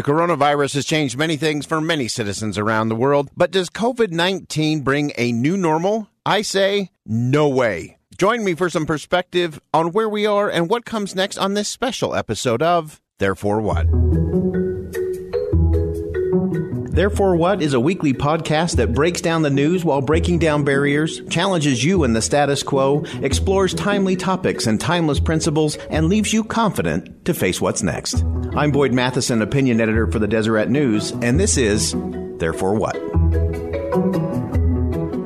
The coronavirus has changed many things for many citizens around the world, but does COVID 19 bring a new normal? I say, no way. Join me for some perspective on where we are and what comes next on this special episode of Therefore What? Therefore What is a weekly podcast that breaks down the news while breaking down barriers, challenges you in the status quo, explores timely topics and timeless principles, and leaves you confident to face what's next. I'm Boyd Matheson, opinion editor for the Deseret News, and this is Therefore What?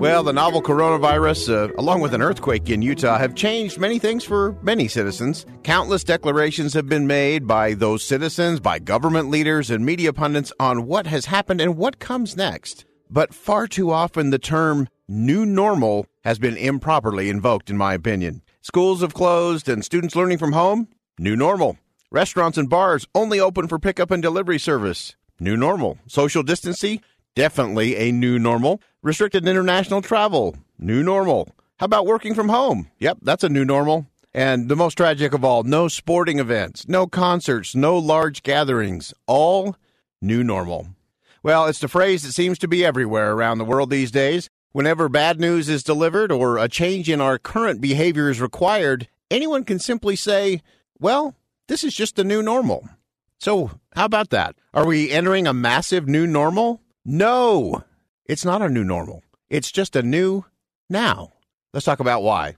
Well, the novel coronavirus, uh, along with an earthquake in Utah, have changed many things for many citizens. Countless declarations have been made by those citizens, by government leaders, and media pundits on what has happened and what comes next. But far too often, the term new normal has been improperly invoked, in my opinion. Schools have closed and students learning from home? New normal. Restaurants and bars only open for pickup and delivery service? New normal. Social distancing? Definitely a new normal. Restricted international travel, new normal. How about working from home? Yep, that's a new normal. And the most tragic of all, no sporting events, no concerts, no large gatherings, all new normal. Well, it's the phrase that seems to be everywhere around the world these days. Whenever bad news is delivered or a change in our current behavior is required, anyone can simply say, well, this is just the new normal. So, how about that? Are we entering a massive new normal? No, it's not a new normal. It's just a new now. Let's talk about why.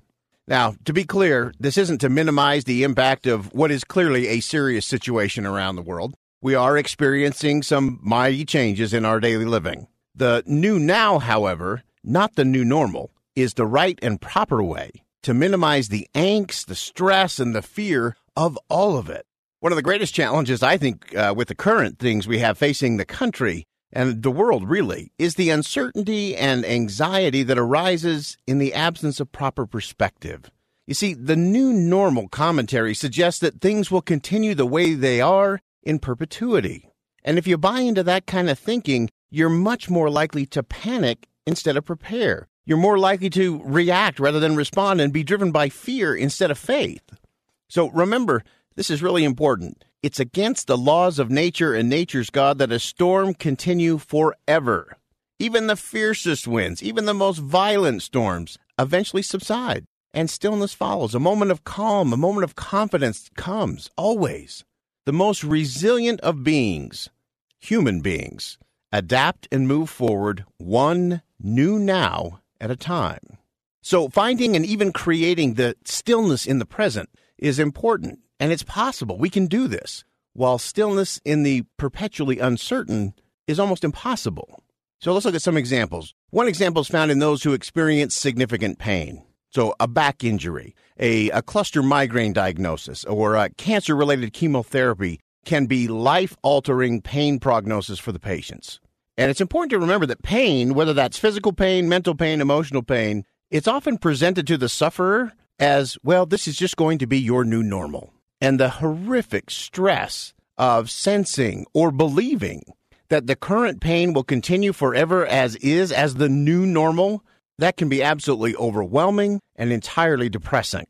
Now, to be clear, this isn't to minimize the impact of what is clearly a serious situation around the world. We are experiencing some mighty changes in our daily living. The new now, however, not the new normal, is the right and proper way to minimize the angst, the stress, and the fear of all of it. One of the greatest challenges, I think, uh, with the current things we have facing the country and the world really is the uncertainty and anxiety that arises in the absence of proper perspective. You see, the new normal commentary suggests that things will continue the way they are in perpetuity. And if you buy into that kind of thinking, you're much more likely to panic instead of prepare. You're more likely to react rather than respond and be driven by fear instead of faith. So remember, this is really important. It's against the laws of nature and nature's God that a storm continue forever. Even the fiercest winds, even the most violent storms, eventually subside, and stillness follows. A moment of calm, a moment of confidence comes, always. The most resilient of beings, human beings, adapt and move forward one new now at a time. So, finding and even creating the stillness in the present is important. And it's possible. We can do this. While stillness in the perpetually uncertain is almost impossible. So let's look at some examples. One example is found in those who experience significant pain. So, a back injury, a, a cluster migraine diagnosis, or a cancer related chemotherapy can be life altering pain prognosis for the patients. And it's important to remember that pain, whether that's physical pain, mental pain, emotional pain, it's often presented to the sufferer as, well, this is just going to be your new normal and the horrific stress of sensing or believing that the current pain will continue forever as is, as the new normal, that can be absolutely overwhelming and entirely depressing.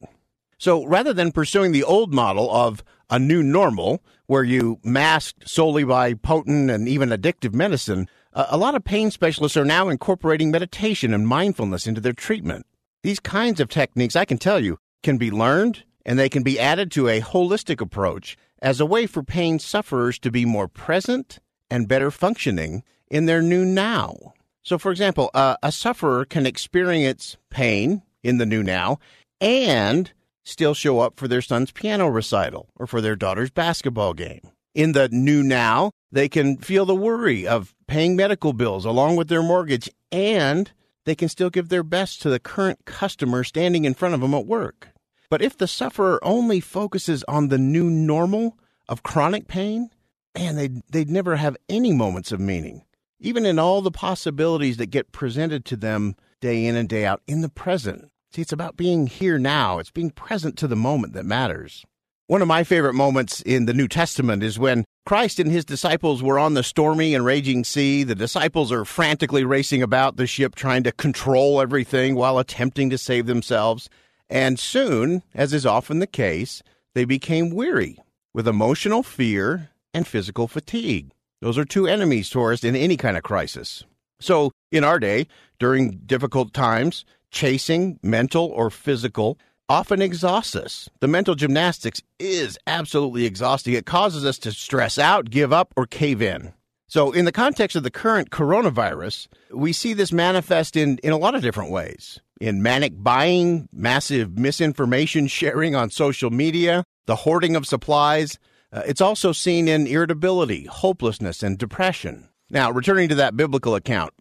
So rather than pursuing the old model of a new normal, where you masked solely by potent and even addictive medicine, a lot of pain specialists are now incorporating meditation and mindfulness into their treatment. These kinds of techniques, I can tell you, can be learned and they can be added to a holistic approach as a way for pain sufferers to be more present and better functioning in their new now. So, for example, uh, a sufferer can experience pain in the new now and still show up for their son's piano recital or for their daughter's basketball game. In the new now, they can feel the worry of paying medical bills along with their mortgage, and they can still give their best to the current customer standing in front of them at work. But if the sufferer only focuses on the new normal of chronic pain, man, they'd, they'd never have any moments of meaning, even in all the possibilities that get presented to them day in and day out in the present. See, it's about being here now, it's being present to the moment that matters. One of my favorite moments in the New Testament is when Christ and his disciples were on the stormy and raging sea. The disciples are frantically racing about the ship, trying to control everything while attempting to save themselves. And soon, as is often the case, they became weary with emotional fear and physical fatigue. Those are two enemies to us in any kind of crisis. So, in our day, during difficult times, chasing, mental or physical, often exhausts us. The mental gymnastics is absolutely exhausting. It causes us to stress out, give up, or cave in. So, in the context of the current coronavirus, we see this manifest in, in a lot of different ways. In manic buying, massive misinformation sharing on social media, the hoarding of supplies. Uh, it's also seen in irritability, hopelessness, and depression. Now, returning to that biblical account,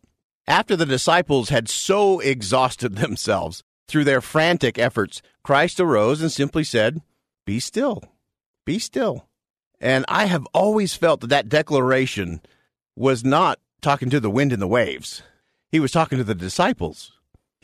after the disciples had so exhausted themselves through their frantic efforts, Christ arose and simply said, Be still, be still. And I have always felt that that declaration was not talking to the wind and the waves. He was talking to the disciples.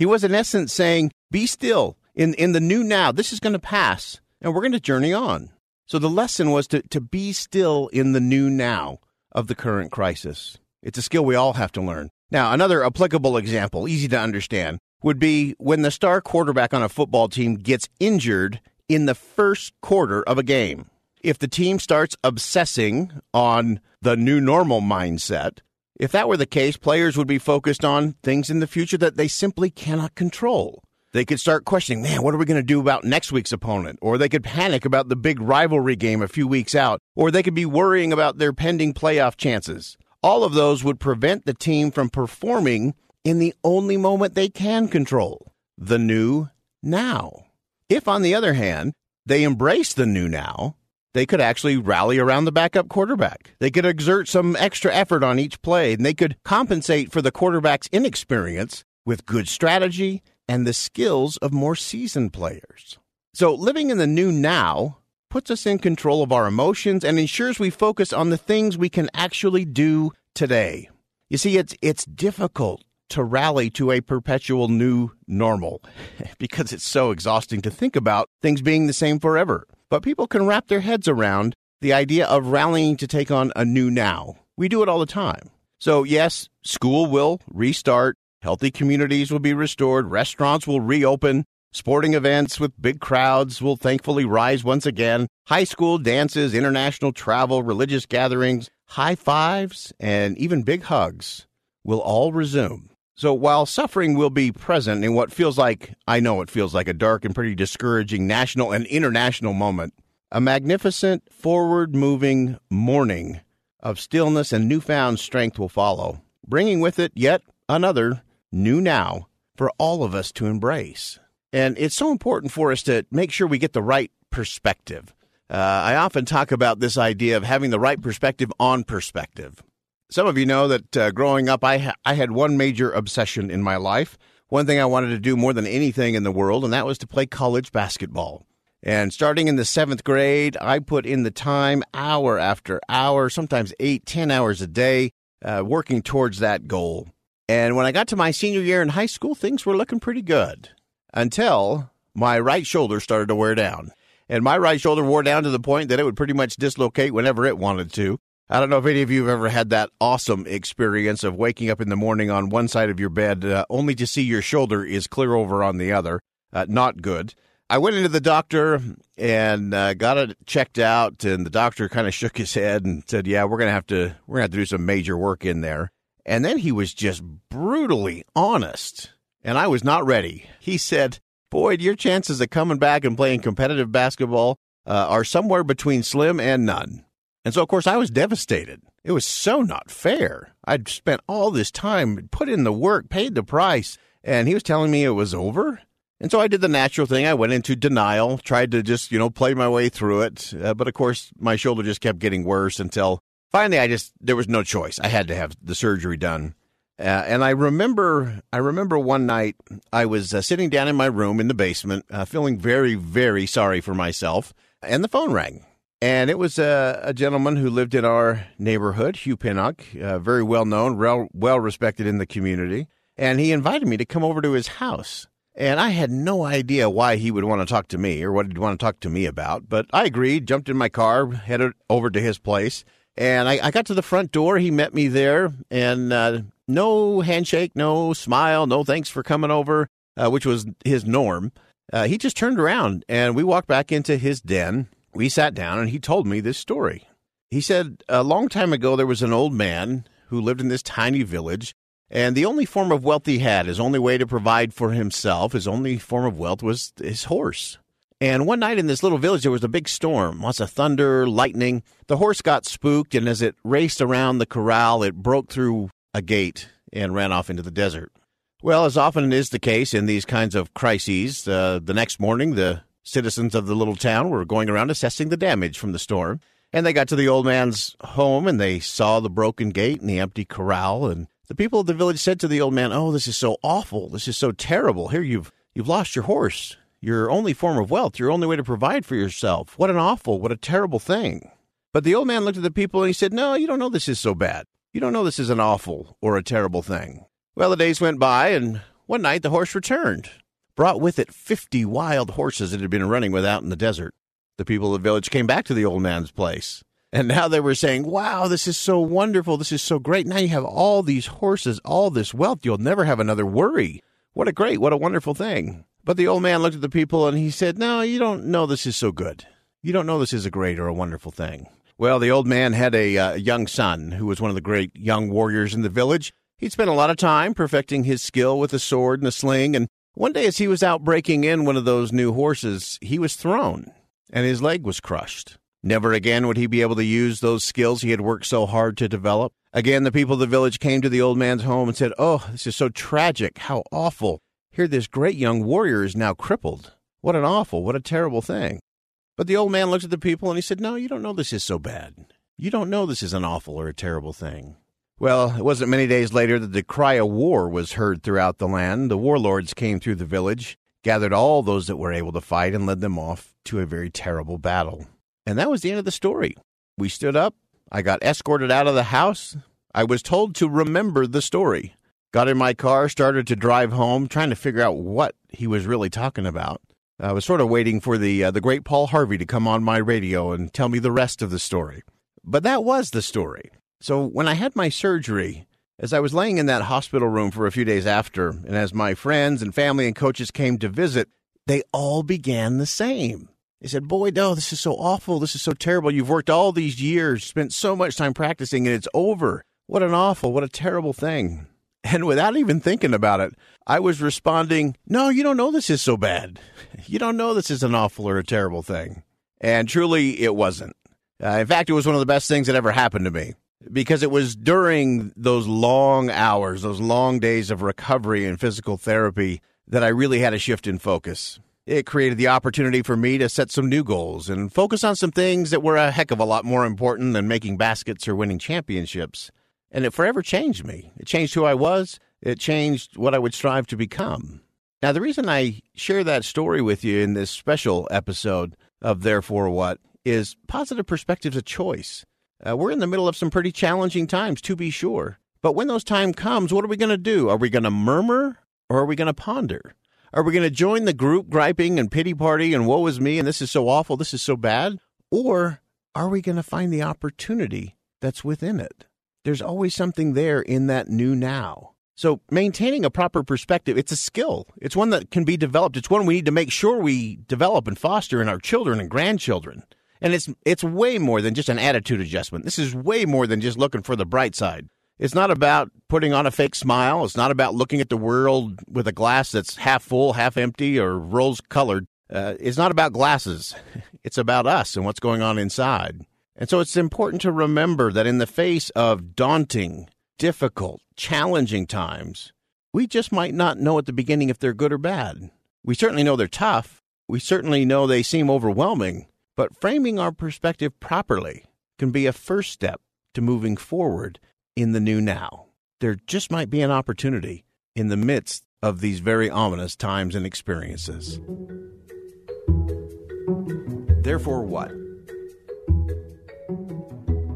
He was, in essence, saying, Be still. In, in the new now, this is going to pass, and we're going to journey on. So the lesson was to, to be still in the new now of the current crisis. It's a skill we all have to learn. Now, another applicable example, easy to understand, would be when the star quarterback on a football team gets injured in the first quarter of a game. If the team starts obsessing on the new normal mindset, if that were the case, players would be focused on things in the future that they simply cannot control. They could start questioning, man, what are we going to do about next week's opponent? Or they could panic about the big rivalry game a few weeks out. Or they could be worrying about their pending playoff chances. All of those would prevent the team from performing in the only moment they can control the new now. If, on the other hand, they embrace the new now, they could actually rally around the backup quarterback. They could exert some extra effort on each play, and they could compensate for the quarterback's inexperience with good strategy and the skills of more seasoned players. So, living in the new now puts us in control of our emotions and ensures we focus on the things we can actually do today. You see, it's, it's difficult to rally to a perpetual new normal because it's so exhausting to think about things being the same forever. But people can wrap their heads around the idea of rallying to take on a new now. We do it all the time. So, yes, school will restart, healthy communities will be restored, restaurants will reopen, Sporting events with big crowds will thankfully rise once again. High school dances, international travel, religious gatherings, high fives, and even big hugs will all resume. So while suffering will be present in what feels like, I know it feels like a dark and pretty discouraging national and international moment, a magnificent, forward moving morning of stillness and newfound strength will follow, bringing with it yet another new now for all of us to embrace. And it's so important for us to make sure we get the right perspective. Uh, I often talk about this idea of having the right perspective on perspective. Some of you know that uh, growing up, I, ha- I had one major obsession in my life. One thing I wanted to do more than anything in the world, and that was to play college basketball. And starting in the seventh grade, I put in the time, hour after hour, sometimes eight, ten hours a day, uh, working towards that goal. And when I got to my senior year in high school, things were looking pretty good until my right shoulder started to wear down. And my right shoulder wore down to the point that it would pretty much dislocate whenever it wanted to. I don't know if any of you have ever had that awesome experience of waking up in the morning on one side of your bed uh, only to see your shoulder is clear over on the other. Uh, not good. I went into the doctor and uh, got it checked out, and the doctor kind of shook his head and said, "Yeah, we're gonna have to we're gonna have to do some major work in there." And then he was just brutally honest and I was not ready. He said, Boyd, your chances of coming back and playing competitive basketball uh, are somewhere between slim and none. And so, of course, I was devastated. It was so not fair. I'd spent all this time, put in the work, paid the price, and he was telling me it was over. And so I did the natural thing. I went into denial, tried to just, you know, play my way through it. Uh, but of course, my shoulder just kept getting worse until finally I just, there was no choice. I had to have the surgery done. Uh, and I remember, I remember one night I was uh, sitting down in my room in the basement, uh, feeling very, very sorry for myself, and the phone rang. And it was a, a gentleman who lived in our neighborhood, Hugh Pinnock, uh, very well known, well, well respected in the community. And he invited me to come over to his house. And I had no idea why he would want to talk to me or what he'd want to talk to me about. But I agreed, jumped in my car, headed over to his place. And I, I got to the front door. He met me there, and uh, no handshake, no smile, no thanks for coming over, uh, which was his norm. Uh, he just turned around and we walked back into his den. We sat down and he told me this story. He said a long time ago there was an old man who lived in this tiny village, and the only form of wealth he had, his only way to provide for himself, his only form of wealth was his horse. And one night in this little village, there was a big storm, lots of thunder, lightning. The horse got spooked, and as it raced around the corral, it broke through a gate and ran off into the desert. Well, as often is the case in these kinds of crises, uh, the next morning, the citizens of the little town were going around assessing the damage from the storm. And they got to the old man's home and they saw the broken gate and the empty corral. And the people of the village said to the old man, Oh, this is so awful. This is so terrible. Here you've, you've lost your horse, your only form of wealth, your only way to provide for yourself. What an awful, what a terrible thing. But the old man looked at the people and he said, No, you don't know this is so bad. You don't know this is an awful or a terrible thing. Well, the days went by, and one night the horse returned, brought with it fifty wild horses it had been running without in the desert. The people of the village came back to the old man's place, and now they were saying, Wow, this is so wonderful. This is so great. Now you have all these horses, all this wealth. You'll never have another worry. What a great, what a wonderful thing. But the old man looked at the people and he said, No, you don't know this is so good. You don't know this is a great or a wonderful thing. Well, the old man had a uh, young son who was one of the great young warriors in the village. He'd spent a lot of time perfecting his skill with the sword and the sling, and one day as he was out breaking in one of those new horses, he was thrown, and his leg was crushed. Never again would he be able to use those skills he had worked so hard to develop. Again, the people of the village came to the old man's home and said, Oh, this is so tragic. How awful. Here, this great young warrior is now crippled. What an awful, what a terrible thing. But the old man looked at the people and he said, No, you don't know this is so bad. You don't know this is an awful or a terrible thing. Well, it wasn't many days later that the cry of war was heard throughout the land. The warlords came through the village, gathered all those that were able to fight, and led them off to a very terrible battle. And that was the end of the story. We stood up. I got escorted out of the house. I was told to remember the story. Got in my car, started to drive home, trying to figure out what he was really talking about. I was sort of waiting for the uh, the great Paul Harvey to come on my radio and tell me the rest of the story. But that was the story. So when I had my surgery, as I was laying in that hospital room for a few days after, and as my friends and family and coaches came to visit, they all began the same. They said, Boy, no, this is so awful. This is so terrible. You've worked all these years, spent so much time practicing, and it's over. What an awful, what a terrible thing. And without even thinking about it, I was responding, No, you don't know this is so bad. You don't know this is an awful or a terrible thing. And truly, it wasn't. Uh, in fact, it was one of the best things that ever happened to me because it was during those long hours, those long days of recovery and physical therapy that I really had a shift in focus. It created the opportunity for me to set some new goals and focus on some things that were a heck of a lot more important than making baskets or winning championships. And it forever changed me. It changed who I was, it changed what I would strive to become. Now, the reason I share that story with you in this special episode of Therefore What is positive perspectives a choice. Uh, we're in the middle of some pretty challenging times, to be sure. But when those time comes, what are we going to do? Are we going to murmur or are we going to ponder? Are we going to join the group griping and pity party and woe is me and this is so awful, this is so bad? Or are we going to find the opportunity that's within it? There's always something there in that new now. So maintaining a proper perspective, it's a skill. It's one that can be developed. It's one we need to make sure we develop and foster in our children and grandchildren. And it's it's way more than just an attitude adjustment. This is way more than just looking for the bright side. It's not about putting on a fake smile. It's not about looking at the world with a glass that's half full, half empty, or rose colored. Uh, it's not about glasses. It's about us and what's going on inside. And so it's important to remember that in the face of daunting, difficult, challenging times, we just might not know at the beginning if they're good or bad. We certainly know they're tough. We certainly know they seem overwhelming. But framing our perspective properly can be a first step to moving forward in the new now. There just might be an opportunity in the midst of these very ominous times and experiences. Therefore, what?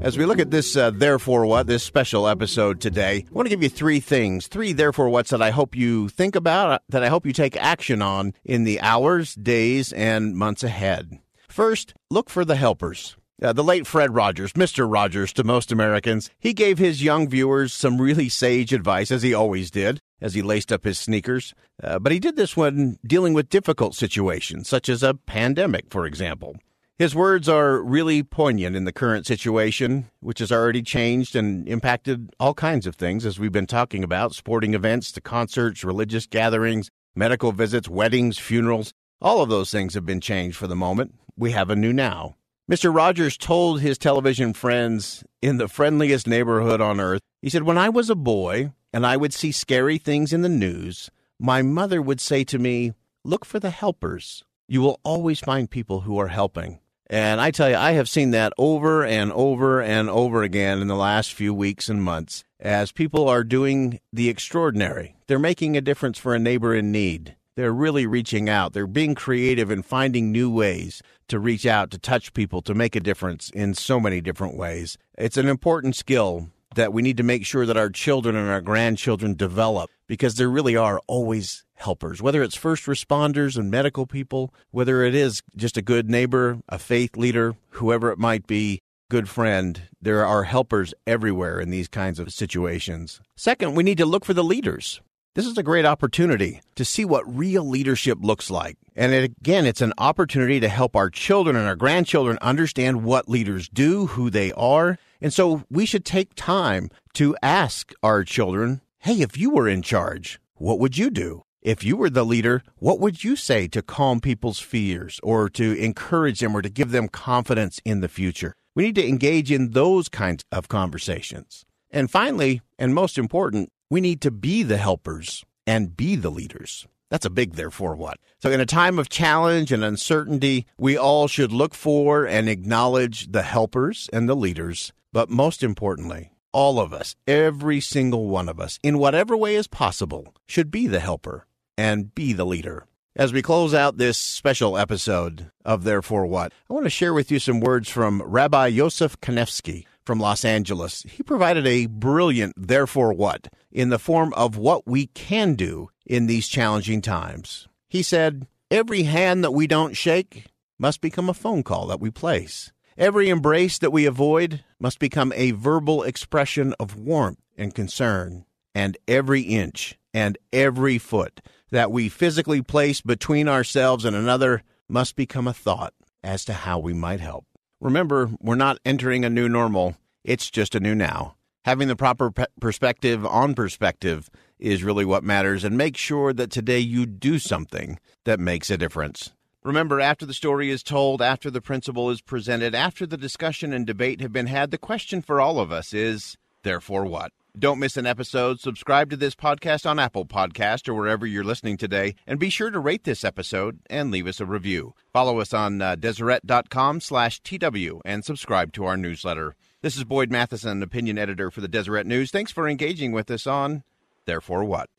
As we look at this, uh, therefore what, this special episode today, I want to give you three things, three therefore whats that I hope you think about, uh, that I hope you take action on in the hours, days, and months ahead. First, look for the helpers. Uh, the late Fred Rogers, Mr. Rogers to most Americans, he gave his young viewers some really sage advice, as he always did, as he laced up his sneakers. Uh, but he did this when dealing with difficult situations, such as a pandemic, for example. His words are really poignant in the current situation, which has already changed and impacted all kinds of things, as we've been talking about sporting events to concerts, religious gatherings, medical visits, weddings, funerals. All of those things have been changed for the moment. We have a new now. Mr. Rogers told his television friends in the friendliest neighborhood on earth, he said, When I was a boy and I would see scary things in the news, my mother would say to me, Look for the helpers. You will always find people who are helping. And I tell you, I have seen that over and over and over again in the last few weeks and months as people are doing the extraordinary. They're making a difference for a neighbor in need. They're really reaching out. They're being creative and finding new ways to reach out, to touch people, to make a difference in so many different ways. It's an important skill that we need to make sure that our children and our grandchildren develop because there really are always helpers, whether it's first responders and medical people, whether it is just a good neighbor, a faith leader, whoever it might be, good friend. There are helpers everywhere in these kinds of situations. Second, we need to look for the leaders. This is a great opportunity to see what real leadership looks like. And it, again, it's an opportunity to help our children and our grandchildren understand what leaders do, who they are. And so we should take time to ask our children, hey, if you were in charge, what would you do? If you were the leader, what would you say to calm people's fears or to encourage them or to give them confidence in the future? We need to engage in those kinds of conversations. And finally, and most important, we need to be the helpers and be the leaders. That's a big therefore what. So, in a time of challenge and uncertainty, we all should look for and acknowledge the helpers and the leaders. But most importantly, all of us, every single one of us, in whatever way is possible, should be the helper and be the leader. As we close out this special episode of Therefore What, I want to share with you some words from Rabbi Yosef Kanefsky from Los Angeles. He provided a brilliant Therefore What in the form of what we can do in these challenging times. He said, Every hand that we don't shake must become a phone call that we place. Every embrace that we avoid must become a verbal expression of warmth and concern. And every inch and every foot that we physically place between ourselves and another must become a thought as to how we might help. Remember, we're not entering a new normal, it's just a new now. Having the proper pe- perspective on perspective is really what matters, and make sure that today you do something that makes a difference. Remember, after the story is told, after the principle is presented, after the discussion and debate have been had, the question for all of us is therefore what? Don't miss an episode. Subscribe to this podcast on Apple Podcast or wherever you're listening today, and be sure to rate this episode and leave us a review. Follow us on uh, Deseret.com slash TW and subscribe to our newsletter. This is Boyd Matheson, opinion editor for the Deseret News. Thanks for engaging with us on Therefore What?